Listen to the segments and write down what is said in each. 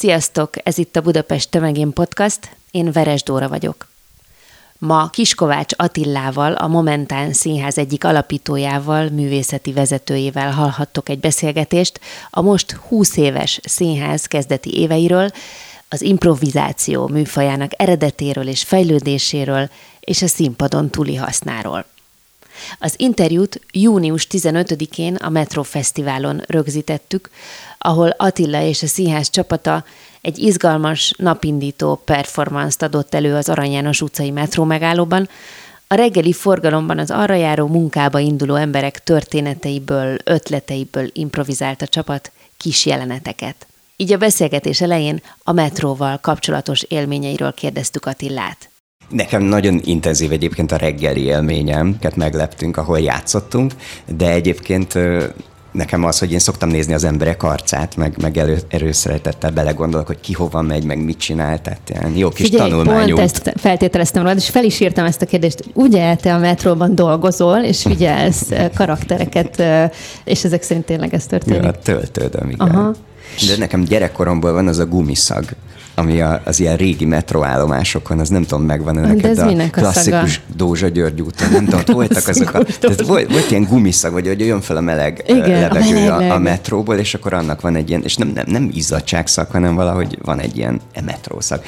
Sziasztok! Ez itt a Budapest Tömegén Podcast. Én Veres Dóra vagyok. Ma Kiskovács Attillával, a Momentán Színház egyik alapítójával, művészeti vezetőjével hallhattok egy beszélgetést a most 20 éves színház kezdeti éveiről, az improvizáció műfajának eredetéről és fejlődéséről, és a színpadon túli hasznáról. Az interjút június 15-én a Metro Fesztiválon rögzítettük, ahol Attila és a színház csapata egy izgalmas, napindító performance adott elő az Arany János utcai metró megállóban, a reggeli forgalomban az arra járó munkába induló emberek történeteiből, ötleteiből improvizált a csapat kis jeleneteket. Így a beszélgetés elején a metróval kapcsolatos élményeiről kérdeztük Attillát. Nekem nagyon intenzív egyébként a reggeli élményem, megleptünk, ahol játszottunk, de egyébként nekem az, hogy én szoktam nézni az emberek arcát, meg, meg elő, erőszeretettel belegondolok, hogy ki hova megy, meg mit csinál, tehát ilyen jó kis Figyelj, tanulmányú. pont ezt feltételeztem rólad, és fel is írtam ezt a kérdést. Ugye te a metróban dolgozol, és figyelsz karaktereket, és ezek szerint tényleg ez történik? Ja, töltődöm, igen. Aha. De nekem gyerekkoromból van az a gumiszag, ami a, az ilyen régi metroállomásokon, az nem tudom, megvan -e neked a klasszikus a Dózsa György úton, nem tudom, voltak azok a, tehát volt, volt ilyen gumiszag, hogy, hogy jön fel a meleg Igen, levegő a, meleg, a, a metróból, és akkor annak van egy ilyen, és nem, nem, nem izzadságszak, hanem valahogy van egy ilyen metrószak.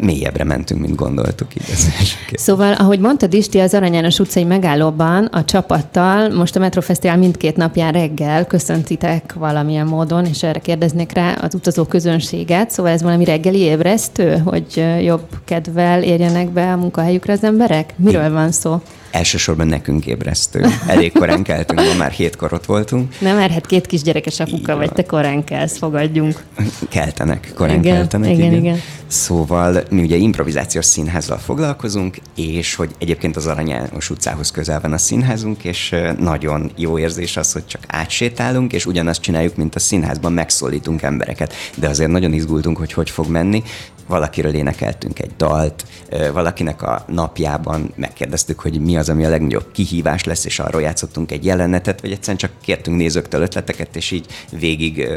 Mélyebbre mentünk, mint gondoltuk így. Ez szóval, ahogy mondtad Isti, az Aranyános utcai megállóban a csapattal most a Metrofesztivál mindkét napján reggel köszöntitek valamilyen módon, és erre kérdeznék rá az utazó közönséget, szóval ez valami reggeli ébresztő, hogy jobb kedvel érjenek be a munkahelyükre az emberek? Miről van szó? Elsősorban nekünk ébresztő. Elég korán keltünk, ma már hétkor ott voltunk. Nem, mert hát két kisgyerekes apuka vagy, te korán kelsz, fogadjunk. Keltenek, korán igen, keltenek. Igen, igen, igen. Szóval mi ugye improvizációs színházzal foglalkozunk, és hogy egyébként az Aranyános utcához közel van a színházunk, és nagyon jó érzés az, hogy csak átsétálunk, és ugyanazt csináljuk, mint a színházban, megszólítunk embereket. De azért nagyon izgultunk, hogy hogy fog menni, valakiről énekeltünk egy dalt, valakinek a napjában megkérdeztük, hogy mi az, ami a legnagyobb kihívás lesz, és arról játszottunk egy jelenetet, vagy egyszerűen csak kértünk nézőktől ötleteket, és így végig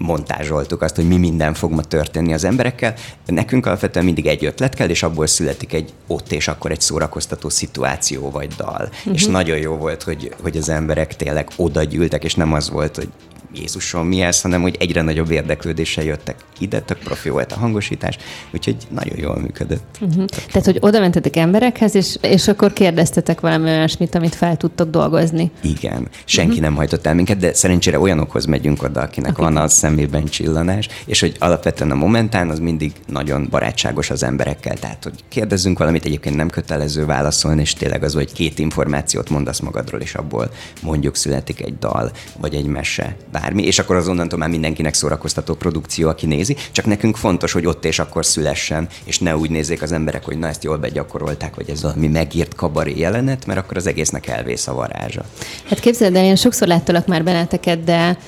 montázsoltuk azt, hogy mi minden fog ma történni az emberekkel. Nekünk alapvetően mindig egy ötlet kell, és abból születik egy ott és akkor egy szórakoztató szituáció vagy dal. Uh-huh. És nagyon jó volt, hogy, hogy az emberek tényleg oda gyűltek, és nem az volt, hogy Jézusom, mi ez, hanem hogy egyre nagyobb érdeklődéssel jöttek ide, tök profi volt a hangosítás, úgyhogy nagyon jól működött. Uh-huh. Tehát, hogy oda mentetek emberekhez, és, és akkor kérdeztetek valami olyasmit, amit fel tudtok dolgozni. Igen, senki uh-huh. nem hajtott el minket, de szerencsére olyanokhoz megyünk oda, akinek okay. van a szemében csillanás, és hogy alapvetően a momentán az mindig nagyon barátságos az emberekkel, tehát hogy kérdezzünk valamit, egyébként nem kötelező válaszolni, és tényleg az, hogy két információt mondasz magadról, és abból mondjuk születik egy dal, vagy egy mese, bármi, és akkor azonnantól már mindenkinek szórakoztató produkció, aki nézi. Csak nekünk fontos, hogy ott és akkor szülessen, és ne úgy nézzék az emberek, hogy na ezt jól begyakorolták, vagy ez valami megírt kabaré jelenet, mert akkor az egésznek elvész a varázsa. Hát képzeld el, én sokszor láttalak már benneteket, de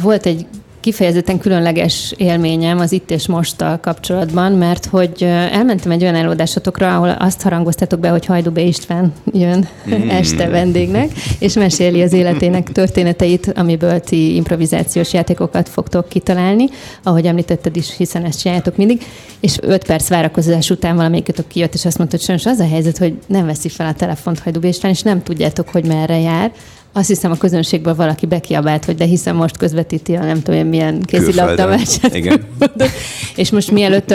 volt egy kifejezetten különleges élményem az itt és mosttal kapcsolatban, mert hogy elmentem egy olyan előadásotokra, ahol azt harangoztatok be, hogy Hajdú István jön mm. este vendégnek, és meséli az életének történeteit, amiből ti improvizációs játékokat fogtok kitalálni, ahogy említetted is, hiszen ezt csináljátok mindig, és öt perc várakozás után valamelyikötök kijött, és azt mondta, hogy sajnos az a helyzet, hogy nem veszi fel a telefont Hajdú István, és nem tudjátok, hogy merre jár, azt hiszem a közönségből valaki bekiabált, hogy de hiszem most közvetíti a nem tudom milyen kézilabda Igen. és most mielőtt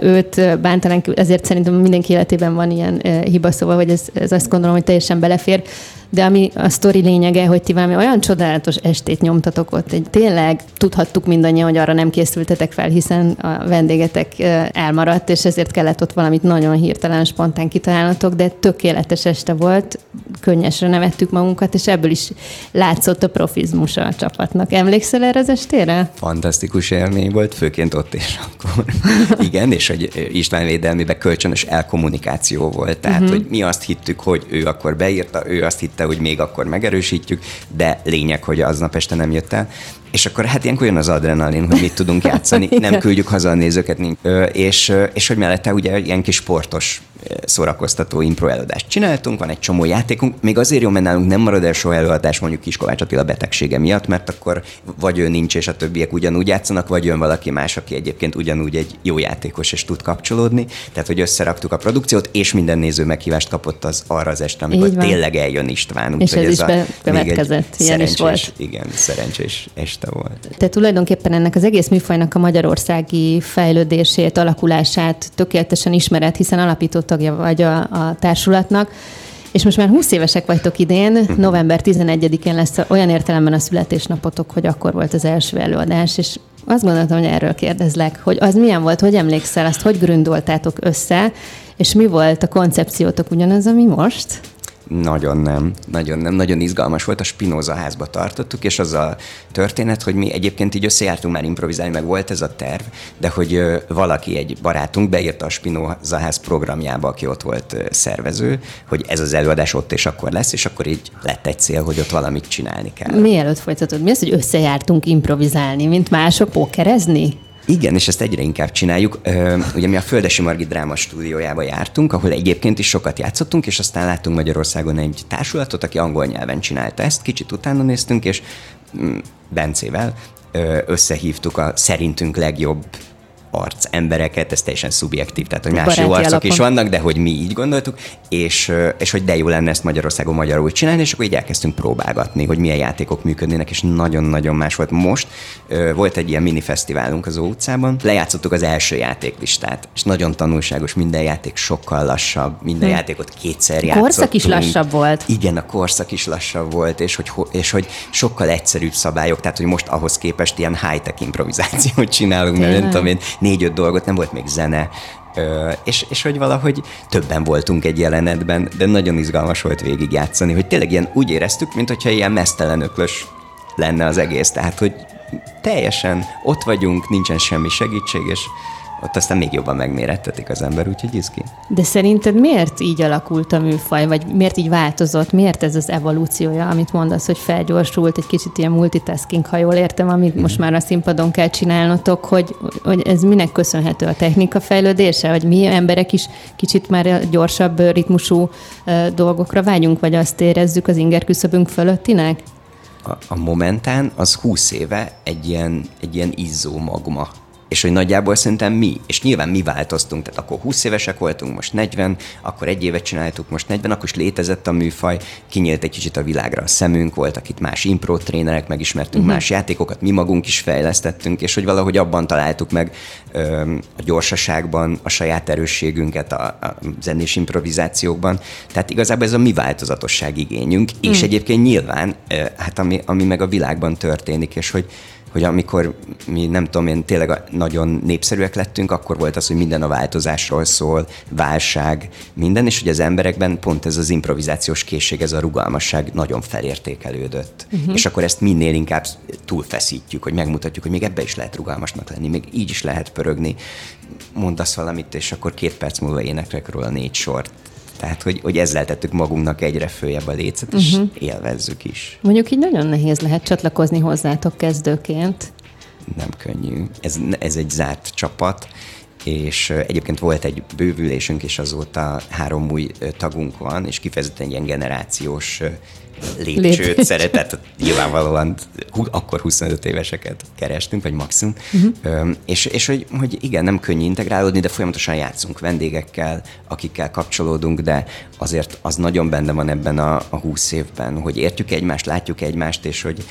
őt bántanánk, ezért szerintem mindenki életében van ilyen hiba szóval, hogy ez, ez azt gondolom, hogy teljesen belefér. De ami a sztori lényege, hogy ti valami olyan csodálatos estét nyomtatok ott, egy tényleg tudhattuk mindannyian, hogy arra nem készültetek fel, hiszen a vendégetek elmaradt, és ezért kellett ott valamit nagyon hirtelen, spontán kitalálnatok, de tökéletes este volt, könnyesre nevettük magunkat, és ebből is látszott a profizmus a csapatnak. Emlékszel erre az estére? Fantasztikus élmény volt, főként ott és akkor. Igen, és hogy István védelmében kölcsönös elkommunikáció volt. Tehát, uh-huh. hogy mi azt hittük, hogy ő akkor beírta, ő azt hitte, hogy még akkor megerősítjük, de lényeg, hogy aznap este nem jött el. És akkor hát ilyenkor jön az adrenalin, hogy mit tudunk játszani, nem küldjük haza a nézőket, nincs. és, és hogy mellette ugye ilyen kis sportos szórakoztató impro előadást csináltunk, van egy csomó játékunk, még azért jó, mert nálunk nem marad el soha előadás mondjuk Kiskovács Attila betegsége miatt, mert akkor vagy ő nincs, és a többiek ugyanúgy játszanak, vagy jön valaki más, aki egyébként ugyanúgy egy jó játékos, és tud kapcsolódni. Tehát, hogy összeraktuk a produkciót, és minden néző meghívást kapott az arra az este, amikor tényleg eljön István. Úgy, és ez, ez is a, bekövetkezett, ilyen is volt. Igen, szerencsés este volt. Te tulajdonképpen ennek az egész műfajnak a magyarországi fejlődését, alakulását tökéletesen ismered, hiszen alapított tagja vagy a, a társulatnak. És most már 20 évesek vagytok idén, mhm. november 11-én lesz olyan értelemben a születésnapotok, hogy akkor volt az első előadás, és azt gondoltam, hogy erről kérdezlek, hogy az milyen volt, hogy emlékszel, azt hogy gründoltátok össze, és mi volt a koncepciótok ugyanaz, ami most? Nagyon nem, nagyon nem, nagyon izgalmas volt, a Spinoza házba tartottuk, és az a történet, hogy mi egyébként így összejártunk már improvizálni, meg volt ez a terv, de hogy valaki, egy barátunk beírta a Spinoza ház programjába, aki ott volt szervező, hogy ez az előadás ott és akkor lesz, és akkor így lett egy cél, hogy ott valamit csinálni kell. Mielőtt folytatod, mi az, hogy összejártunk improvizálni, mint mások pókerezni? Igen, és ezt egyre inkább csináljuk. Ugye mi a Földesi Margit Dráma stúdiójába jártunk, ahol egyébként is sokat játszottunk, és aztán láttunk Magyarországon egy társulatot, aki angol nyelven csinálta ezt. Kicsit utána néztünk, és mm, Bencével összehívtuk a szerintünk legjobb arc embereket, ez teljesen szubjektív, tehát hogy más Baráti jó arcok alapon. is vannak, de hogy mi így gondoltuk, és, és hogy de jó lenne ezt Magyarországon magyarul csinálni, és akkor így elkezdtünk próbálgatni, hogy milyen játékok működnének, és nagyon-nagyon más volt. Most volt egy ilyen mini fesztiválunk az Ó utcában, lejátszottuk az első játéklistát, és nagyon tanulságos, minden játék sokkal lassabb, minden hm. játékot kétszer játszottunk. korszak is lassabb volt. Igen, a korszak is lassabb volt, és hogy, és hogy sokkal egyszerűbb szabályok, tehát hogy most ahhoz képest ilyen high-tech improvizációt csinálunk, mert nem tudom én, négy-öt dolgot, nem volt még zene, és, és hogy valahogy többen voltunk egy jelenetben, de nagyon izgalmas volt végigjátszani, hogy tényleg ilyen úgy éreztük, mint hogyha ilyen mesztelen öklös lenne az egész, tehát hogy teljesen ott vagyunk, nincsen semmi segítség, és ott aztán még jobban megmérettetik az ember, úgyhogy izgi. De szerinted miért így alakult a műfaj, vagy miért így változott, miért ez az evolúciója, amit mondasz, hogy felgyorsult, egy kicsit ilyen multitasking, ha jól értem, amit mm. most már a színpadon kell csinálnotok, hogy, hogy ez minek köszönhető a technika fejlődése, vagy mi emberek is kicsit már gyorsabb ritmusú dolgokra vágyunk, vagy azt érezzük az inger küszöbünk fölöttinek? A, a momentán az 20 éve egy ilyen, egy ilyen izzó magma és hogy nagyjából szerintem mi, és nyilván mi változtunk, tehát akkor 20 évesek voltunk, most 40, akkor egy évet csináltuk, most 40, akkor is létezett a műfaj, kinyílt egy kicsit a világra a szemünk, voltak itt más impro trénerek, megismertünk uh-huh. más játékokat, mi magunk is fejlesztettünk, és hogy valahogy abban találtuk meg ö, a gyorsaságban a saját erősségünket a, a zenés improvizációkban. Tehát igazából ez a mi változatosság igényünk, uh-huh. és egyébként nyilván, ö, hát ami, ami meg a világban történik, és hogy hogy amikor mi nem tudom én tényleg nagyon népszerűek lettünk, akkor volt az, hogy minden a változásról szól, válság, minden, és hogy az emberekben pont ez az improvizációs készség, ez a rugalmasság nagyon felértékelődött. Uh-huh. És akkor ezt minél inkább túlfeszítjük, hogy megmutatjuk, hogy még ebbe is lehet rugalmasnak lenni, még így is lehet pörögni. Mondasz valamit, és akkor két perc múlva éneklek róla négy sort. Tehát, hogy, hogy ezzel tettük magunknak egyre följebb a lécet, és uh-huh. élvezzük is. Mondjuk így nagyon nehéz lehet csatlakozni hozzátok kezdőként. Nem könnyű. Ez, ez egy zárt csapat, és egyébként volt egy bővülésünk, és azóta három új tagunk van, és kifejezetten ilyen generációs lépcsőt szeretett, nyilvánvalóan akkor 25 éveseket kerestünk, vagy maximum, uh-huh. és, és hogy, hogy igen, nem könnyű integrálódni, de folyamatosan játszunk vendégekkel, akikkel kapcsolódunk, de azért az nagyon benne van ebben a, a 20 évben, hogy értjük egymást, látjuk egymást, és hogy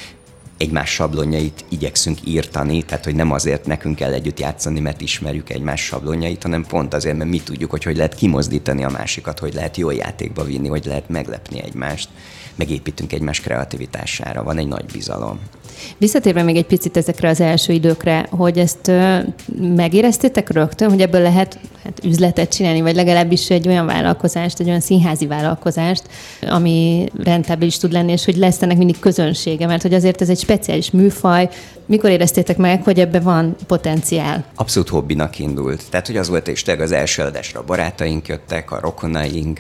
egymás sablonjait igyekszünk írtani, tehát hogy nem azért nekünk kell együtt játszani, mert ismerjük egymás sablonjait, hanem pont azért, mert mi tudjuk, hogy hogy lehet kimozdítani a másikat, hogy lehet jó játékba vinni, hogy lehet meglepni egymást. Megépítünk egymás kreativitására, van egy nagy bizalom. Visszatérve még egy picit ezekre az első időkre, hogy ezt megéreztétek rögtön, hogy ebből lehet hát, üzletet csinálni, vagy legalábbis egy olyan vállalkozást, egy olyan színházi vállalkozást, ami rentábilis tud lenni, és hogy lesz ennek mindig közönsége, mert hogy azért ez egy speciális műfaj. Mikor éreztétek meg, hogy ebbe van potenciál? Abszolút hobbinak indult. Tehát, hogy az volt és az első adásra a barátaink jöttek, a rokonaink.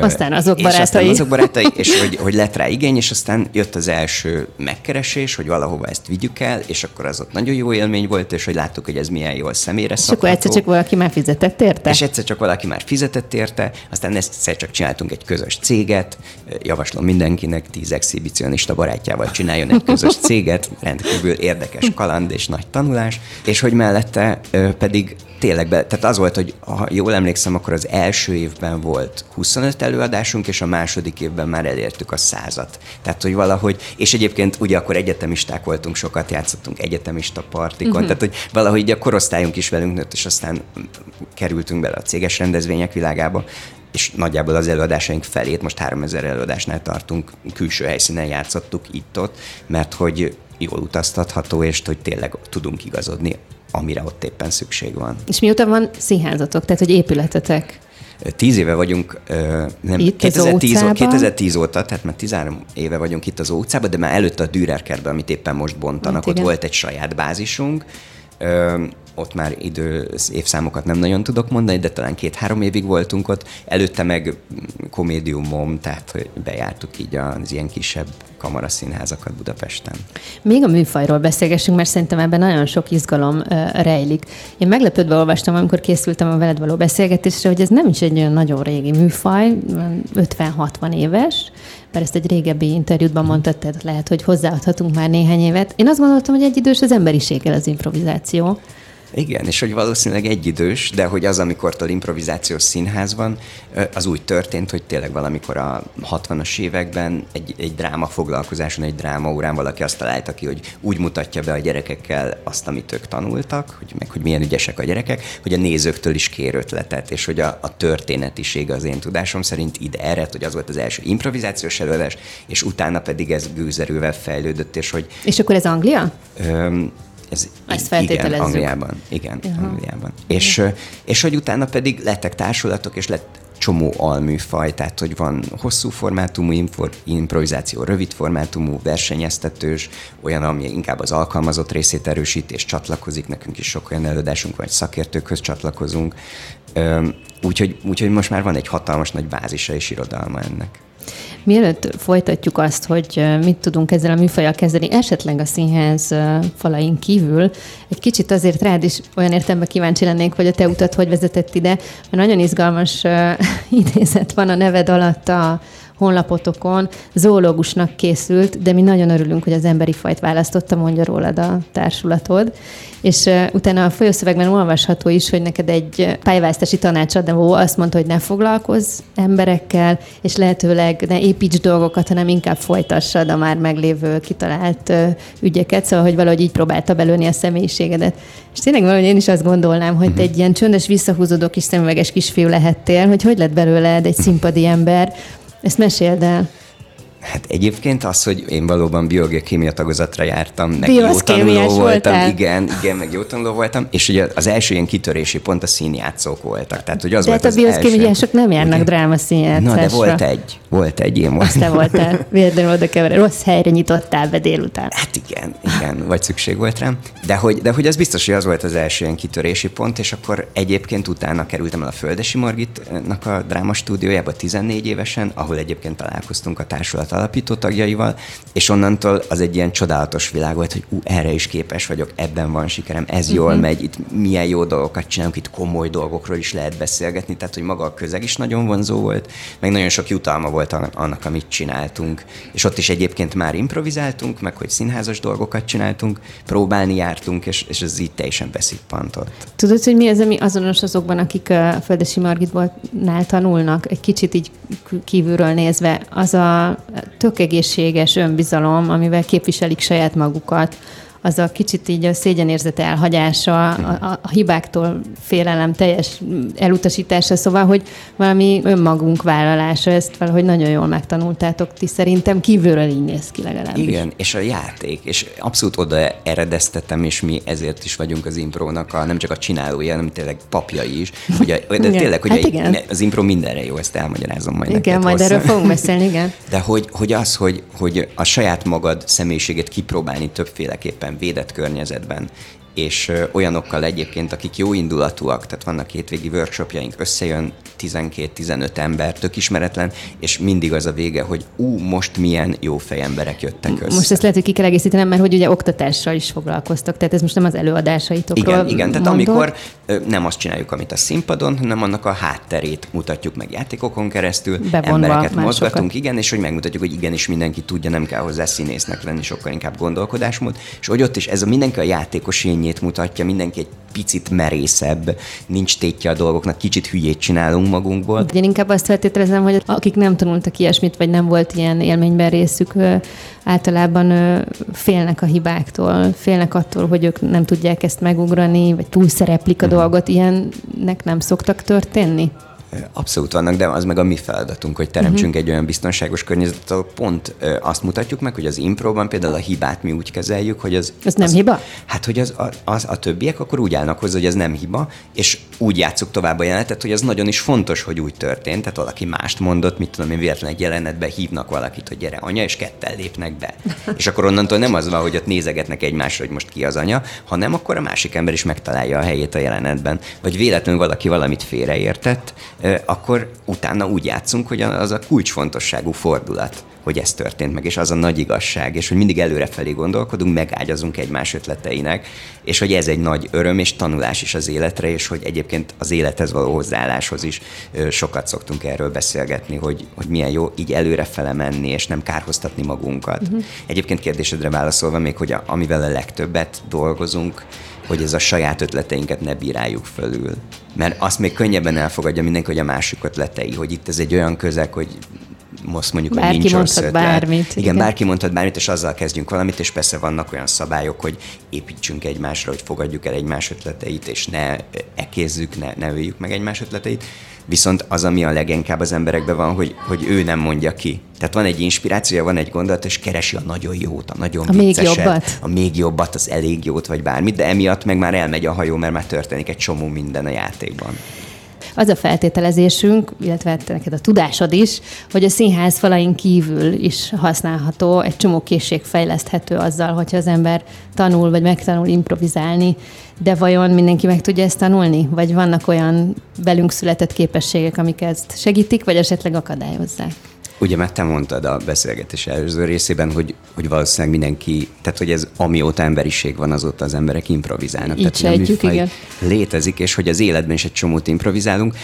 Aztán azok és barátai. Aztán azok barátai, és hogy, hogy lett rá igény, és aztán jött az első megkeresés, hogy valahova ezt vigyük el, és akkor az ott nagyon jó élmény volt, és hogy láttuk, hogy ez milyen jól személyre És akkor egyszer csak valaki már fizetett érte? És egyszer csak valaki már fizetett érte, aztán egyszer csak csináltunk egy közös céget, javaslom mindenkinek, tíz exhibicionista barátjával csináljon egy közös céget, rendkívül érdekes kaland és nagy tanulás, és hogy mellette pedig tényleg be, tehát az volt, hogy ha jól emlékszem, akkor az első évben volt 25 előadásunk, és a második évben már elértük a százat. Tehát, hogy valahogy, és egyébként ugye akkor egyetemisták voltunk, sokat játszottunk egyetemista partikon, uh-huh. tehát, hogy valahogy így a korosztályunk is velünk nőtt, és aztán kerültünk bele a céges rendezvények világába, és nagyjából az előadásaink felét, most 3000 előadásnál tartunk, külső helyszínen játszottuk itt-ott, mert hogy jól utaztatható, és hogy tényleg tudunk igazodni amire ott éppen szükség van. És mióta van színházatok, tehát hogy épületetek? Tíz éve vagyunk, nem, itt 2010, ó, 2010 óta, tehát már 13 éve vagyunk itt az utcában, de már előtte a Dürerkertben, amit éppen most bontanak, hát, ott volt egy saját bázisunk, ott már idő, évszámokat nem nagyon tudok mondani, de talán két-három évig voltunk ott. Előtte meg komédiumom, tehát bejártuk így az ilyen kisebb kamaraszínházakat Budapesten. Még a műfajról beszélgessünk, mert szerintem ebben nagyon sok izgalom uh, rejlik. Én meglepődve olvastam, amikor készültem a veled való beszélgetésre, hogy ez nem is egy olyan nagyon régi műfaj, 50-60 éves, mert ezt egy régebbi interjútban mondtad, tehát lehet, hogy hozzáadhatunk már néhány évet. Én azt gondoltam, hogy egy idős az emberiséggel az improvizáció. Igen, és hogy valószínűleg egyidős, de hogy az, amikor a improvizációs színház van, az úgy történt, hogy tényleg valamikor a 60-as években egy, egy dráma foglalkozáson, egy dráma órán valaki azt találta ki, hogy úgy mutatja be a gyerekekkel azt, amit ők tanultak, hogy meg hogy milyen ügyesek a gyerekek, hogy a nézőktől is kér ötletet, és hogy a, a történetiség az én tudásom szerint ide ered, hogy az volt az első improvizációs előadás, és utána pedig ez gőzerővel fejlődött, és hogy... És akkor ez Anglia? Öm, ez Ezt igen, Angliában. Igen, uh-huh. Angliában. És, és hogy utána pedig lettek társulatok, és lett csomó alműfaj, tehát hogy van hosszú formátumú improvizáció, rövid formátumú, versenyeztetős, olyan, ami inkább az alkalmazott részét erősít és csatlakozik, nekünk is sok olyan előadásunk vagy szakértőkhöz csatlakozunk. Úgyhogy, úgyhogy most már van egy hatalmas nagy bázisa és irodalma ennek. Mielőtt folytatjuk azt, hogy mit tudunk ezzel a műfajjal kezdeni, esetleg a színház falain kívül, egy kicsit azért rád is olyan értelemben kíváncsi lennénk, hogy a te utat hogy vezetett ide, mert nagyon izgalmas idézet van a neved alatt a honlapotokon, zoológusnak készült, de mi nagyon örülünk, hogy az emberi fajt választotta, mondja rólad a társulatod. És uh, utána a folyószövegben olvasható is, hogy neked egy pályaválasztási tanácsadó azt mondta, hogy ne foglalkozz emberekkel, és lehetőleg ne építs dolgokat, hanem inkább folytassad a már meglévő kitalált uh, ügyeket, szóval, hogy valahogy így próbálta belőni a személyiségedet. És tényleg valahogy én is azt gondolnám, hogy te egy ilyen csöndes, visszahúzódó kis szemüveges kisfiú lehettél, hogy hogy lett belőled egy színpadi ember, ezt meséld el. Hát egyébként az, hogy én valóban biológia kémia tagozatra jártam, meg jó tanuló voltam, voltál. igen, igen, meg jó tanuló voltam, és ugye az első ilyen kitörési pont a színjátszók voltak. Tehát, hogy az de volt hát a bioszkémiások nem járnak igen. dráma színjátszásra. Na, de volt egy, volt egy, én voltam. Azt voltál, véletlenül oda kever. Rossz helyre nyitottál be délután. Hát igen, igen, vagy szükség volt rám. De hogy, de hogy az biztos, hogy az volt az első ilyen kitörési pont, és akkor egyébként utána kerültem el a Földesi Margitnak a dráma stúdiójába 14 évesen, ahol egyébként találkoztunk a társulat alapító tagjaival, és onnantól az egy ilyen csodálatos világ volt, hogy ú, erre is képes vagyok, ebben van sikerem, ez uh-huh. jól megy, itt milyen jó dolgokat csinálunk, itt komoly dolgokról is lehet beszélgetni, tehát hogy maga a közeg is nagyon vonzó volt, meg nagyon sok jutalma volt annak, amit csináltunk. És ott is egyébként már improvizáltunk, meg hogy színházas dolgokat csináltunk, próbálni jártunk, és, és ez így teljesen beszippantott. Tudod, hogy mi az, ami azonos azokban, akik a Földesi Margitból tanulnak, egy kicsit így kívülről nézve, az a tök egészséges önbizalom, amivel képviselik saját magukat, az a kicsit így a szégyenérzet elhagyása, a, a, a hibáktól félelem teljes elutasítása, szóval, hogy valami önmagunk vállalása, ezt valahogy nagyon jól megtanultátok ti szerintem, kívülről így néz ki legalábbis. Igen, és a játék, és abszolút oda eredeztetem, és mi ezért is vagyunk az imprónak a, nem csak a csinálója, hanem tényleg papjai is. Hogy a, de igen. tényleg, hogy hát igen. az impró mindenre jó, ezt elmagyarázom majd Igen, majd hozzá. erről fogunk beszélni, igen. De hogy, hogy az, hogy, hogy a saját magad személyiséget kipróbálni többféleképpen védett környezetben, és olyanokkal egyébként, akik jó indulatúak, tehát vannak hétvégi workshopjaink, összejön 12-15 ember, tök ismeretlen, és mindig az a vége, hogy ú, most milyen jó fejemberek jöttek össze. Most ezt lehet, hogy ki kell egészítenem, mert hogy ugye oktatással is foglalkoztak, tehát ez most nem az előadásaitokról Igen, igen, tehát mondod. amikor nem azt csináljuk, amit a színpadon, hanem annak a hátterét mutatjuk meg játékokon keresztül, Bevonva embereket másokat. mozgatunk, igen, és hogy megmutatjuk, hogy igenis mindenki tudja, nem kell hozzá színésznek lenni, sokkal inkább gondolkodásmód, és hogy ott is ez a mindenki a játékos fényét mutatja, mindenki egy picit merészebb, nincs tétje a dolgoknak, kicsit hülyét csinálunk magunkból. Én inkább azt feltételezem, hogy akik nem tanultak ilyesmit, vagy nem volt ilyen élményben részük, általában félnek a hibáktól, félnek attól, hogy ők nem tudják ezt megugrani, vagy túlszereplik a uh-huh. dolgot. Ilyennek nem szoktak történni? Abszolút vannak, de az meg a mi feladatunk, hogy teremtsünk uh-huh. egy olyan biztonságos környezetet, ahol pont azt mutatjuk meg, hogy az impróban például a hibát mi úgy kezeljük, hogy az... Ez nem az, hiba? Hát, hogy az, az, a többiek akkor úgy állnak hozzá, hogy ez nem hiba, és úgy játszuk tovább a jelenetet, hogy az nagyon is fontos, hogy úgy történt. Tehát valaki mást mondott, mit tudom én, véletlen egy jelenetben hívnak valakit, hogy gyere anya, és ketten lépnek be. és akkor onnantól nem az van, hogy ott nézegetnek egymásra, hogy most ki az anya, hanem akkor a másik ember is megtalálja a helyét a jelenetben. Vagy véletlenül valaki valamit félreértett, akkor utána úgy játszunk, hogy az a kulcsfontosságú fordulat, hogy ez történt meg, és az a nagy igazság, és hogy mindig előrefelé gondolkodunk, megágyazunk egymás ötleteinek, és hogy ez egy nagy öröm és tanulás is az életre, és hogy egyébként az élethez való hozzáálláshoz is sokat szoktunk erről beszélgetni, hogy, hogy milyen jó így előrefele menni, és nem kárhoztatni magunkat. Uh-huh. Egyébként kérdésedre válaszolva még, hogy a, amivel a legtöbbet dolgozunk, hogy ez a saját ötleteinket ne bíráljuk fölül. Mert azt még könnyebben elfogadja mindenki, hogy a másik ötletei, hogy itt ez egy olyan közeg, hogy most mondjuk, bárki hogy nincs mondhat bármit. Igen, igen, bárki mondhat bármit, és azzal kezdjünk valamit, és persze vannak olyan szabályok, hogy építsünk egymásra, hogy fogadjuk el egymás ötleteit, és ne ekézzük, ne, ne öljük meg egymás ötleteit. Viszont az, ami a leginkább az emberekben van, hogy, hogy ő nem mondja ki. Tehát van egy inspirációja, van egy gondolat, és keresi a nagyon jót, a nagyon a még jobbat. a még jobbat, az elég jót, vagy bármit, de emiatt meg már elmegy a hajó, mert már történik egy csomó minden a játékban. Az a feltételezésünk, illetve hát neked a tudásod is, hogy a színház falain kívül is használható, egy csomó készség fejleszthető azzal, hogyha az ember tanul, vagy megtanul improvizálni, de vajon mindenki meg tudja ezt tanulni? Vagy vannak olyan velünk született képességek, amik ezt segítik, vagy esetleg akadályozzák? Ugye, mert te mondtad a beszélgetés előző részében, hogy, hogy valószínűleg mindenki, tehát hogy ez amióta emberiség van, azóta az emberek improvizálnak. Így tehát sejtjük, igen. Létezik, és hogy az életben is egy csomót improvizálunk.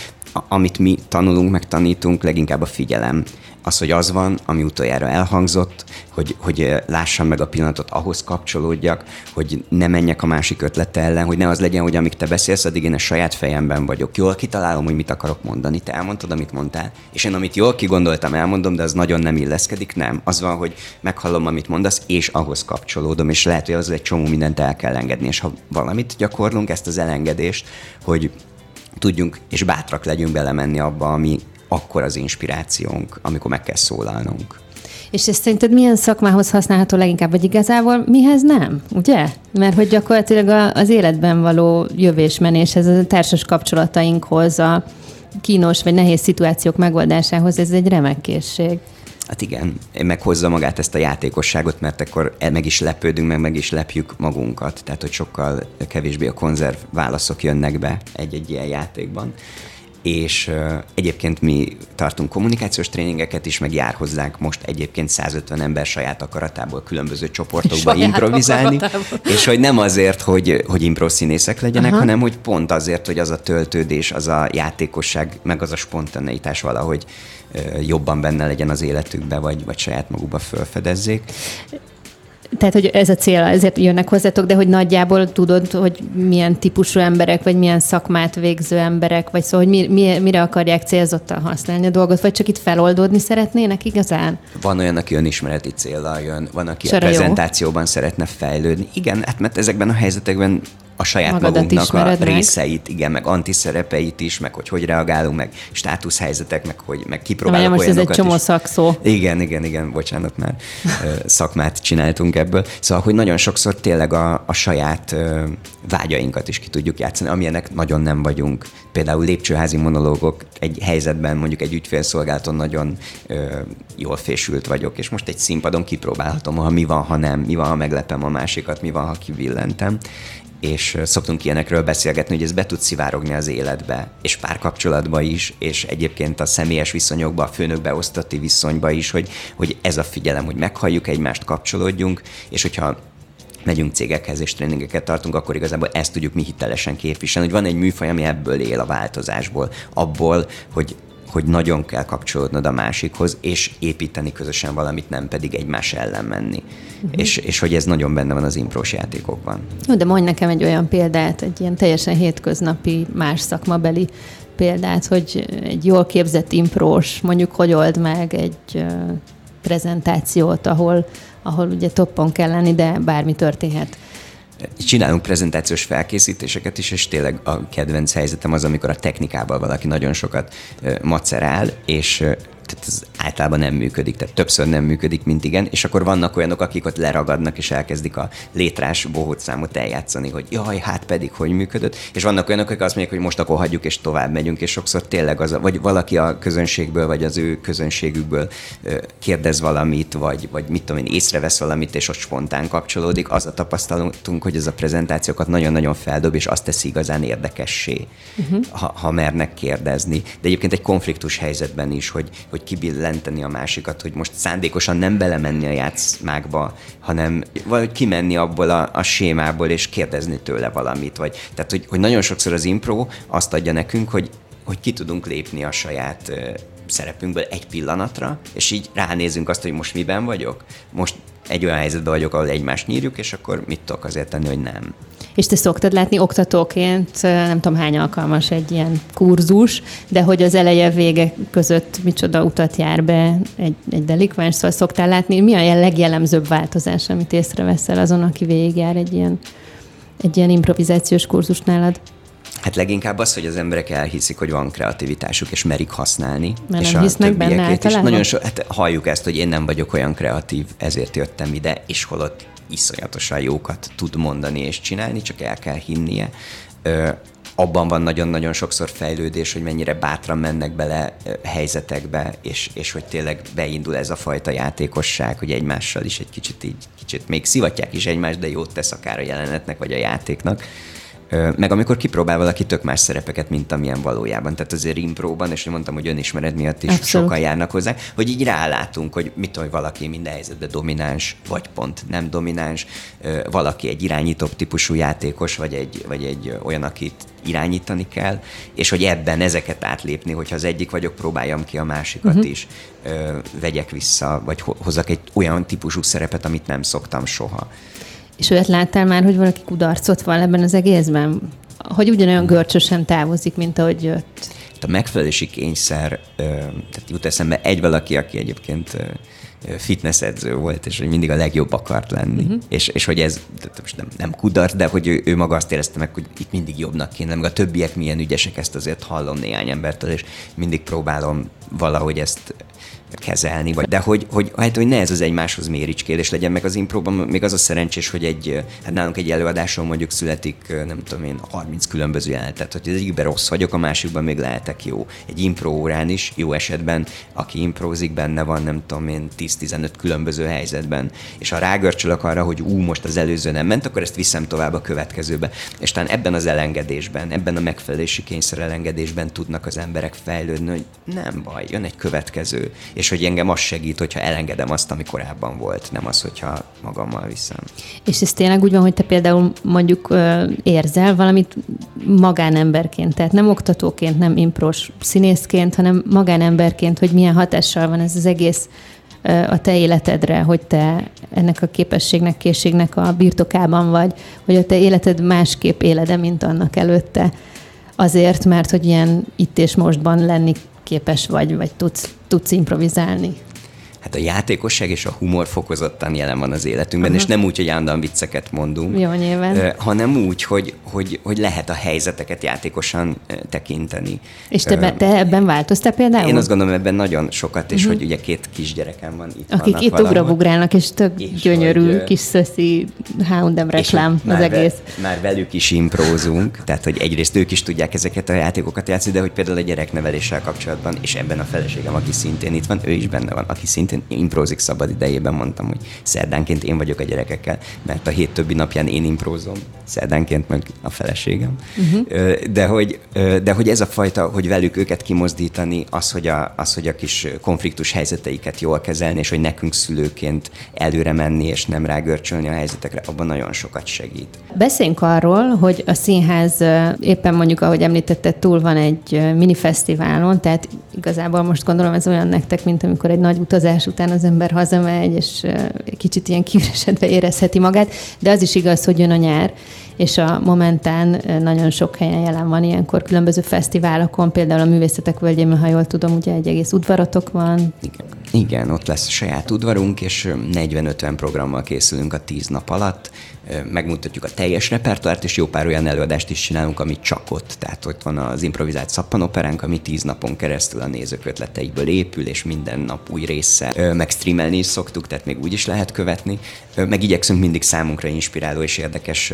amit mi tanulunk, meg tanítunk, leginkább a figyelem az, hogy az van, ami utoljára elhangzott, hogy, hogy eh, lássam meg a pillanatot, ahhoz kapcsolódjak, hogy ne menjek a másik ötlete ellen, hogy ne az legyen, hogy amíg te beszélsz, addig én a saját fejemben vagyok. Jól kitalálom, hogy mit akarok mondani, te elmondtad, amit mondtál, és én amit jól kigondoltam, elmondom, de az nagyon nem illeszkedik, nem. Az van, hogy meghallom, amit mondasz, és ahhoz kapcsolódom, és lehet, hogy az egy csomó mindent el kell engedni, és ha valamit gyakorlunk, ezt az elengedést, hogy tudjunk és bátrak legyünk belemenni abba, ami akkor az inspirációnk, amikor meg kell szólalnunk. És ez szerinted milyen szakmához használható leginkább, vagy igazából mihez nem, ugye? Mert hogy gyakorlatilag az életben való jövésmenéshez, a társas kapcsolatainkhoz, a kínos vagy nehéz szituációk megoldásához ez egy remek készség. Hát igen, meghozza magát ezt a játékosságot, mert akkor meg is lepődünk, meg meg is lepjük magunkat. Tehát, hogy sokkal kevésbé a konzerv válaszok jönnek be egy-egy ilyen játékban és uh, egyébként mi tartunk kommunikációs tréningeket is, meg jár hozzánk most egyébként 150 ember saját akaratából különböző csoportokba saját improvizálni, akaratából. és hogy nem azért, hogy, hogy improszínészek legyenek, Aha. hanem hogy pont azért, hogy az a töltődés, az a játékosság, meg az a spontaneitás valahogy uh, jobban benne legyen az életükbe, vagy, vagy saját magukba felfedezzék tehát, hogy ez a cél, ezért jönnek hozzátok, de hogy nagyjából tudod, hogy milyen típusú emberek, vagy milyen szakmát végző emberek, vagy szóval, hogy mi, mi, mire akarják célzottan használni a dolgot, vagy csak itt feloldódni szeretnének igazán? Van olyan, aki önismereti célral jön, van, aki Csara a prezentációban jó. szeretne fejlődni. Igen, hát mert ezekben a helyzetekben a saját Magadat magunknak a részeit, meg. igen, meg antiszerepeit is, meg hogy hogy reagálunk, meg státuszhelyzetek, meg hogy meg kipróbálunk most ez egy csomó is. szakszó. Igen, igen, igen, bocsánat, már szakmát csináltunk ebből. Szóval, hogy nagyon sokszor tényleg a, a saját vágyainkat is ki tudjuk játszani, amilyenek nagyon nem vagyunk. Például lépcsőházi monológok egy helyzetben, mondjuk egy ügyfélszolgálaton nagyon ö, jól fésült vagyok, és most egy színpadon kipróbálhatom, ha mi van, ha nem, mi van, ha meglepem a másikat, mi van, ha kivillentem és szoktunk ilyenekről beszélgetni, hogy ez be tud szivárogni az életbe, és párkapcsolatba is, és egyébként a személyes viszonyokba, a főnök beosztati viszonyba is, hogy, hogy ez a figyelem, hogy meghalljuk egymást, kapcsolódjunk, és hogyha megyünk cégekhez és tréningeket tartunk, akkor igazából ezt tudjuk mi hitelesen képviselni, hogy van egy műfaj, ami ebből él a változásból, abból, hogy hogy nagyon kell kapcsolódnod a másikhoz, és építeni közösen valamit, nem pedig egymás ellen menni. Uh-huh. És, és hogy ez nagyon benne van az imprós játékokban. Jó, de mondj nekem egy olyan példát, egy ilyen teljesen hétköznapi, más szakmabeli példát, hogy egy jól képzett imprós mondjuk hogy old meg egy prezentációt, ahol, ahol ugye toppon kell lenni, de bármi történhet csinálunk prezentációs felkészítéseket is, és tényleg a kedvenc helyzetem az, amikor a technikával valaki nagyon sokat macerál, és tehát ez általában nem működik, tehát többször nem működik, mint igen, és akkor vannak olyanok, akik ott leragadnak, és elkezdik a létrás bohócámot eljátszani, hogy jaj, hát pedig hogy működött, és vannak olyanok, akik azt mondják, hogy most akkor hagyjuk, és tovább megyünk, és sokszor tényleg az, vagy valaki a közönségből, vagy az ő közönségükből kérdez valamit, vagy, vagy mit tudom én, észrevesz valamit, és ott spontán kapcsolódik, az a tapasztalatunk, hogy ez a prezentációkat nagyon-nagyon feldob, és azt teszi igazán érdekessé, uh-huh. ha, ha mernek kérdezni. De egyébként egy konfliktus helyzetben is, hogy, hogy hogy kibillenteni a másikat, hogy most szándékosan nem belemenni a játszmákba, hanem vagy kimenni abból a, a sémából, és kérdezni tőle valamit. Vagy, tehát, hogy, hogy nagyon sokszor az impro azt adja nekünk, hogy, hogy ki tudunk lépni a saját szerepünkből egy pillanatra, és így ránézünk azt, hogy most miben vagyok. Most egy olyan helyzetben vagyok, ahol egymást nyírjuk, és akkor mit tudok azért tenni, hogy nem. És te szoktad látni oktatóként, nem tudom hány alkalmas egy ilyen kurzus, de hogy az eleje vége között micsoda utat jár be egy, egy delikváns, szóval szoktál látni, mi a legjellemzőbb változás, amit észreveszel azon, aki végigjár egy ilyen, egy ilyen improvizációs kurzus nálad? Hát leginkább az, hogy az emberek elhiszik, hogy van kreativitásuk, és merik használni. Mert és nem hisznek benne is. Nagyon so, hát halljuk ezt, hogy én nem vagyok olyan kreatív, ezért jöttem ide, és holott iszonyatosan jókat tud mondani és csinálni, csak el kell hinnie. Ö, abban van nagyon-nagyon sokszor fejlődés, hogy mennyire bátran mennek bele helyzetekbe, és, és hogy tényleg beindul ez a fajta játékosság, hogy egymással is egy kicsit így, kicsit még szivatják is egymást, de jót tesz akár a jelenetnek vagy a játéknak. Meg amikor kipróbál valaki tök más szerepeket, mint amilyen valójában. Tehát azért impróban, és mondtam, hogy önismeret miatt is Abszolút. sokan járnak hozzá, hogy így rálátunk, hogy mit hogy valaki minden helyzetben domináns, vagy pont nem domináns, valaki egy irányítóbb típusú játékos, vagy egy, vagy egy olyan, akit irányítani kell, és hogy ebben ezeket átlépni, hogyha az egyik vagyok, próbáljam ki a másikat uh-huh. is, vegyek vissza, vagy hozzak egy olyan típusú szerepet, amit nem szoktam soha. És olyat láttál már, hogy valaki kudarcot van ebben az egészben? Hogy ugyanolyan görcsösen távozik, mint ahogy jött? A megfelelési kényszer, tehát jut eszembe egy valaki, aki egyébként fitness edző volt, és hogy mindig a legjobb akart lenni. Uh-huh. És, és hogy ez most nem, nem kudarc, de hogy ő, ő maga azt érezte meg, hogy itt mindig jobbnak kéne, meg a többiek milyen ügyesek, ezt azért hallom néhány embertől, és mindig próbálom valahogy ezt kezelni, vagy, de hogy, hogy, hát, hogy ne ez az egymáshoz méricskélés legyen, meg az impróban még az a szerencsés, hogy egy, hát nálunk egy előadáson mondjuk születik, nem tudom én, 30 különböző jelenet, hogy az egyikben rossz vagyok, a másikban még lehetek jó. Egy impro órán is jó esetben, aki imprózik, benne van, nem tudom én, 10-15 különböző helyzetben, és ha rágörcsölök arra, hogy ú, most az előző nem ment, akkor ezt viszem tovább a következőbe. És talán ebben az elengedésben, ebben a megfelelési kényszer elengedésben tudnak az emberek fejlődni, hogy nem baj, jön egy következő, és hogy engem az segít, hogyha elengedem azt, ami korábban volt, nem az, hogyha magammal viszem. És ez tényleg úgy van, hogy te például mondjuk érzel valamit magánemberként, tehát nem oktatóként, nem impros színészként, hanem magánemberként, hogy milyen hatással van ez az egész a te életedre, hogy te ennek a képességnek, készségnek a birtokában vagy, hogy a te életed másképp élede, mint annak előtte. Azért, mert hogy ilyen itt és mostban lenni képes vagy, vagy tudsz, tudsz improvizálni hát a játékosság és a humor fokozottan jelen van az életünkben, uh-huh. és nem úgy, hogy állandóan vicceket mondunk, Jó, nyilván. hanem úgy, hogy, hogy, hogy lehet a helyzeteket játékosan tekinteni. És te, be, te ebben változtál például? Én azt gondolom ebben nagyon sokat, és uh-huh. hogy ugye két kisgyerekem van itt Akik itt ugrabugrálnak, és tök és gyönyörű hogy, kis szöszi Houndem reklám az egész. Ve, már velük is imprózunk, tehát hogy egyrészt ők is tudják ezeket a játékokat játszani, de hogy például a gyerekneveléssel kapcsolatban, és ebben a feleségem, aki szintén itt van, ő is benne van, aki szintén szintén improzik szabad idejében, mondtam, hogy szerdánként én vagyok a gyerekekkel, mert a hét többi napján én imprózom, szerdánként meg a feleségem. Uh-huh. De, hogy, de hogy ez a fajta, hogy velük őket kimozdítani, az hogy, a, az, hogy a kis konfliktus helyzeteiket jól kezelni, és hogy nekünk szülőként előre menni, és nem rágörcsölni a helyzetekre, abban nagyon sokat segít. Beszéljünk arról, hogy a színház éppen mondjuk, ahogy említetted, túl van egy mini fesztiválon, tehát igazából most gondolom ez olyan nektek, mint amikor egy nagy utazás utazás után az ember hazamegy, és kicsit ilyen kiüresedve érezheti magát, de az is igaz, hogy jön a nyár, és a Momentán nagyon sok helyen jelen van ilyenkor, különböző fesztiválokon, például a Művészetek Völgyében, ha jól tudom, ugye egy egész udvaratok van. Igen, Igen ott lesz saját udvarunk, és 40-50 programmal készülünk a 10 nap alatt, megmutatjuk a teljes repertoárt, és jó pár olyan előadást is csinálunk, ami csak ott. Tehát ott van az improvizált szappanoperánk, ami tíz napon keresztül a nézők ötleteiből épül, és minden nap új része. Meg streamelni is szoktuk, tehát még úgy is lehet követni. Meg igyekszünk mindig számunkra inspiráló és érdekes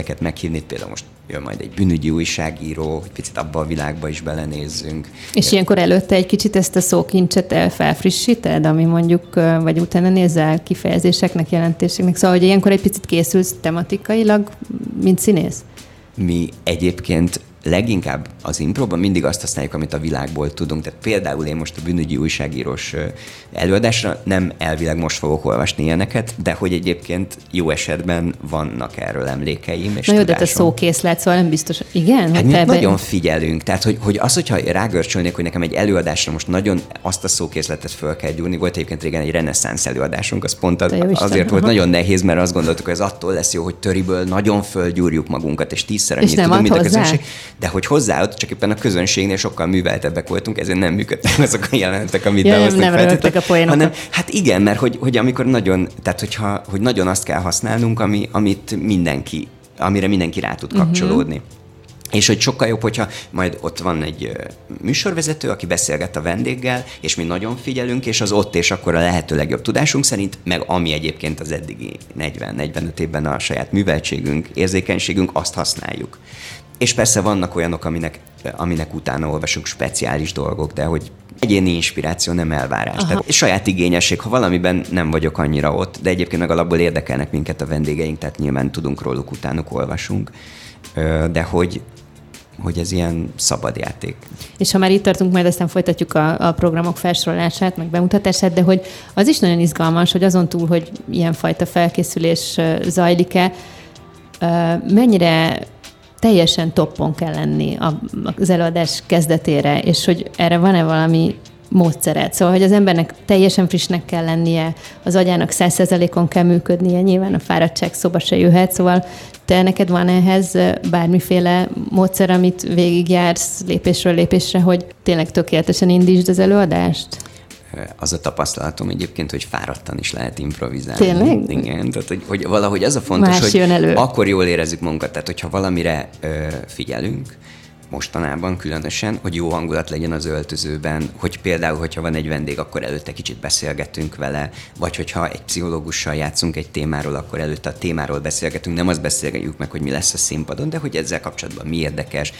vendégeket meghívni. Például most jön majd egy bűnügyi újságíró, hogy picit abba a világba is belenézzünk. És ilyenkor előtte egy kicsit ezt a szókincset felfrissíted, ami mondjuk, vagy utána nézel kifejezéseknek, jelentéseknek, szóval, hogy ilyenkor egy picit készülsz tematikailag, mint színész? Mi egyébként leginkább az improban mindig azt használjuk, amit a világból tudunk. Tehát például én most a bűnügyi újságírós előadásra nem elvileg most fogok olvasni ilyeneket, de hogy egyébként jó esetben vannak erről emlékeim. És Na jó, de te szókészlet, szóval nem biztos. Igen? Hát mi ebben... nagyon figyelünk. Tehát, hogy, hogy az, hogyha rágörcsölnék, hogy nekem egy előadásra most nagyon azt a szókészletet föl kell gyúrni, volt egyébként régen egy reneszánsz előadásunk, az pont az, azért volt nagyon nehéz, mert azt gondoltuk, hogy ez attól lesz jó, hogy töriből nagyon fölgyúrjuk magunkat, és tízszer annyit tudunk, mint a közönség de hogy hozzáad, csak éppen a közönségnél sokkal műveltebbek voltunk, ezért nem működtek azok a jelenetek, amit ja, behoztak nem, nem a poénokat. hanem hát igen, mert hogy, hogy amikor nagyon, tehát hogyha, hogy nagyon azt kell használnunk, ami, amit mindenki, amire mindenki rá tud mhm. kapcsolódni. Uh-huh. És hogy sokkal jobb, hogyha majd ott van egy műsorvezető, aki beszélget a vendéggel, és mi nagyon figyelünk, és az ott és akkor a lehető legjobb tudásunk szerint, meg ami egyébként az eddigi 40-45 évben a saját műveltségünk, érzékenységünk, azt használjuk. És persze vannak olyanok, aminek, aminek utána olvasunk speciális dolgok, de hogy egyéni inspiráció, nem elvárás. Aha. Tehát saját igényesség, ha valamiben nem vagyok annyira ott, de egyébként meg alapból érdekelnek minket a vendégeink, tehát nyilván tudunk róluk, utánuk olvasunk, de hogy hogy ez ilyen szabad játék. És ha már itt tartunk, majd aztán folytatjuk a, a programok felsorolását, meg bemutatását, de hogy az is nagyon izgalmas, hogy azon túl, hogy ilyenfajta felkészülés zajlik-e, mennyire teljesen toppon kell lenni az előadás kezdetére, és hogy erre van-e valami módszeret. Szóval, hogy az embernek teljesen frissnek kell lennie, az agyának százszerzelékon kell működnie, nyilván a fáradtság szoba se jöhet, szóval te neked van ehhez bármiféle módszer, amit végigjársz lépésről lépésre, hogy tényleg tökéletesen indítsd az előadást? Az a tapasztalatom egyébként, hogy fáradtan is lehet improvizálni. Tényleg? Igen, tehát hogy, hogy valahogy az a fontos, Más hogy akkor jól érezzük magunkat, tehát hogyha valamire ö, figyelünk, mostanában különösen, hogy jó hangulat legyen az öltözőben, hogy például, hogyha van egy vendég, akkor előtte kicsit beszélgetünk vele, vagy hogyha egy pszichológussal játszunk egy témáról, akkor előtte a témáról beszélgetünk, nem azt beszélgetjük meg, hogy mi lesz a színpadon, de hogy ezzel kapcsolatban mi érdekes,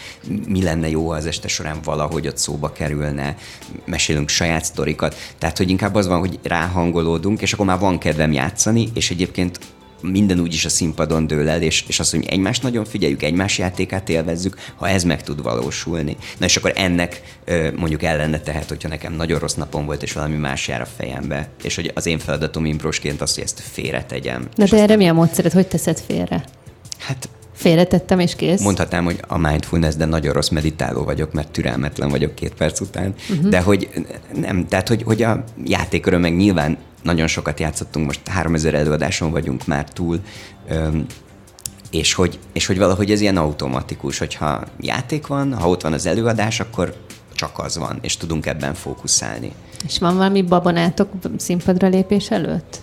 mi lenne jó, az este során valahogy ott szóba kerülne, mesélünk saját sztorikat, tehát hogy inkább az van, hogy ráhangolódunk, és akkor már van kedvem játszani, és egyébként minden úgyis a színpadon dől el, és, és azt, hogy egymást nagyon figyeljük, egymás játékát élvezzük, ha ez meg tud valósulni. Na és akkor ennek mondjuk ellene tehet, hogyha nekem nagyon rossz napom volt, és valami más jár a fejembe, és hogy az én feladatom improsként az, hogy ezt félretegyem. Na de erre mi a módszered, hogy teszed félre? Hát Félretettem és kész. Mondhatnám, hogy a mindfulness, de nagyon rossz meditáló vagyok, mert türelmetlen vagyok két perc után. Uh-huh. De hogy nem, tehát hogy, hogy a játéköröm meg nyilván nagyon sokat játszottunk, most 3000 előadáson vagyunk már túl, és hogy, és hogy valahogy ez ilyen automatikus, hogyha játék van, ha ott van az előadás, akkor csak az van, és tudunk ebben fókuszálni. És van valami babonátok színpadra lépés előtt?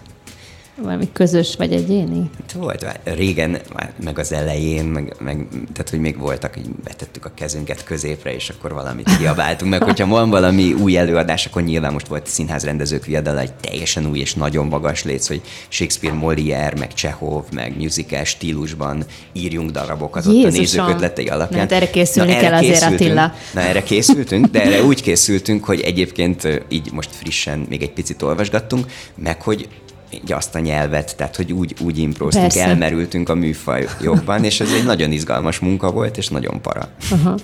Valami közös vagy egyéni? Hát volt, régen, meg az elején, meg, meg, tehát hogy még voltak, hogy betettük a kezünket középre, és akkor valamit kiabáltunk, meg hogyha van valami új előadás, akkor nyilván most volt színházrendezők viadala, egy teljesen új és nagyon magas léc, hogy Shakespeare, Molière, meg Csehov, meg musical stílusban írjunk darabokat Jézusom. ott a nézők ötletei alapján. Hát erre készülni na, kell erre azért Attila. Na erre készültünk, de erre úgy készültünk, hogy egyébként így most frissen még egy picit olvasgattunk, meg hogy így azt a nyelvet, tehát hogy úgy, úgy improztunk, Persze. elmerültünk a műfaj jobban, és ez egy nagyon izgalmas munka volt, és nagyon para. Aha.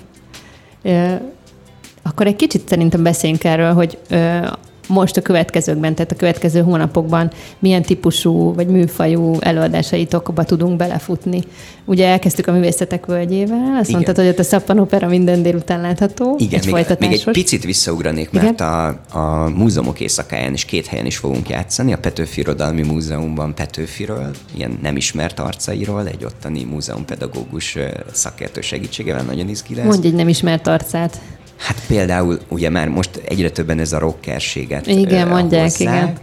Akkor egy kicsit szerintem beszéljünk erről, hogy most a következőkben, tehát a következő hónapokban milyen típusú vagy műfajú előadásaitokba tudunk belefutni. Ugye elkezdtük a művészetek völgyével, azt Igen. mondtad, hogy ott a szappanopera minden délután látható. Igen, egy még, még egy picit visszaugranék, mert a, a múzeumok éjszakáján is két helyen is fogunk játszani. A Petőfi Irodalmi Múzeumban Petőfiről, ilyen nem ismert arcairól, egy ottani múzeumpedagógus szakértő segítségével nagyon izgi lesz. Mondj egy nem ismert arcát. Hát például ugye már most egyre többen ez a rockerséget Igen, mondják, hozzák, igen.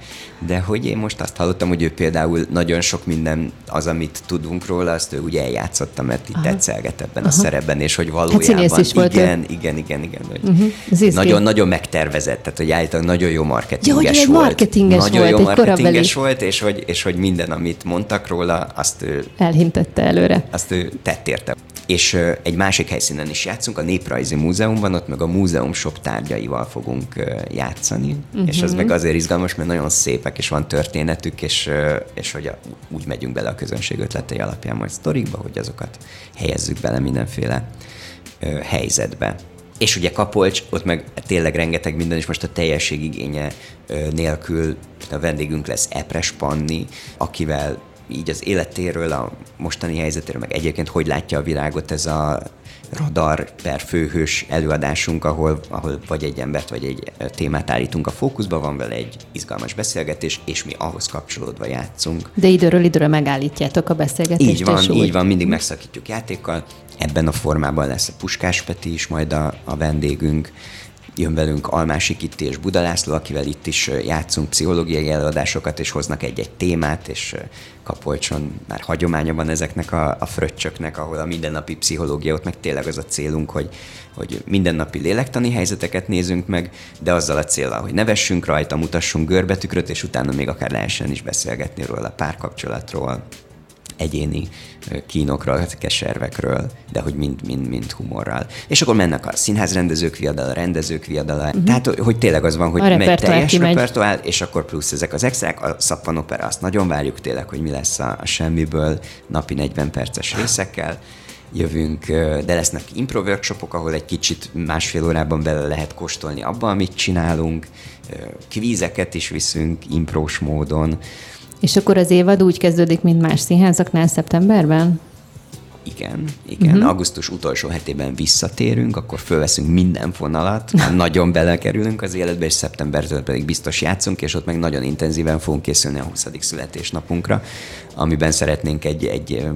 De hogy én most azt hallottam, hogy ő például nagyon sok minden, az, amit tudunk róla, azt ő ugye eljátszotta, mert itt tetszelget ebben Aha. a szerepben, és hogy valójában hát is volt igen, igen, igen, igen, hogy uh-huh. nagyon, nagyon megtervezett, tehát hogy állítólag nagyon jó marketinges ja, hogy volt. marketinges nagyon volt, jó marketinges volt, és hogy, és hogy minden, amit mondtak róla, azt ő elhintette előre. Azt ő tett érte és egy másik helyszínen is játszunk, a Néprajzi Múzeumban, ott meg a múzeum shop tárgyaival fogunk játszani, uh-huh. és az mhm. meg azért izgalmas, mert nagyon szépek, és van történetük, és, és hogy úgy megyünk bele a közönség ötletei alapján majd sztorikba, hogy azokat helyezzük bele mindenféle helyzetbe. És ugye Kapolcs, ott meg tényleg rengeteg minden, és most a teljesség igénye nélkül a vendégünk lesz Epres Panni, akivel így az életéről, a mostani helyzetéről, meg egyébként hogy látja a világot ez a radar per főhős előadásunk, ahol, ahol vagy egy embert, vagy egy témát állítunk a fókuszba, van vele egy izgalmas beszélgetés, és mi ahhoz kapcsolódva játszunk. De időről időre megállítjátok a beszélgetést. Így van, így van, mindig megszakítjuk játékkal. Ebben a formában lesz a Puskás Peti is majd a, a vendégünk, jön velünk Almási Kitti és Budalászló, akivel itt is játszunk pszichológiai előadásokat, és hoznak egy-egy témát, és Kapolcson már hagyománya van ezeknek a, a fröccsöknek, ahol a mindennapi pszichológia, ott meg tényleg az a célunk, hogy, hogy mindennapi lélektani helyzeteket nézünk meg, de azzal a célral, hogy nevessünk rajta, mutassunk görbetükröt, és utána még akár lehessen is beszélgetni róla, párkapcsolatról, egyéni kínokról, keservekről, de hogy mind, mind, mind humorral. És akkor mennek a színházrendezők viadala, rendezők viadala, uh-huh. tehát hogy tényleg az van, hogy a megy teljes repertoár, és akkor plusz ezek az extrák, a szappanopera, azt nagyon várjuk tényleg, hogy mi lesz a, a semmiből napi 40 perces részekkel, jövünk, de lesznek impro workshopok, ahol egy kicsit másfél órában bele lehet kóstolni abba, amit csinálunk, kvízeket is viszünk imprós módon, és akkor az évad úgy kezdődik, mint más színházaknál szeptemberben? Igen, igen. Uh-huh. Augusztus utolsó hetében visszatérünk, akkor fölveszünk minden fonalat, nagyon belekerülünk az életbe, és szeptembertől pedig biztos játszunk, és ott meg nagyon intenzíven fogunk készülni a 20. születésnapunkra, amiben szeretnénk egy, egy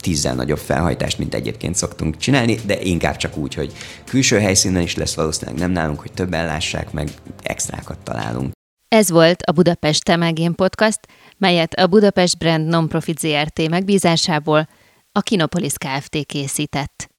tízzel nagyobb felhajtást, mint egyébként szoktunk csinálni, de inkább csak úgy, hogy külső helyszínen is lesz valószínűleg nem nálunk, hogy többen lássák, meg extrákat találunk. Ez volt a Budapest Temelgén Podcast, melyet a Budapest Brand Nonprofit ZRT megbízásából a Kinopolis Kft. készített.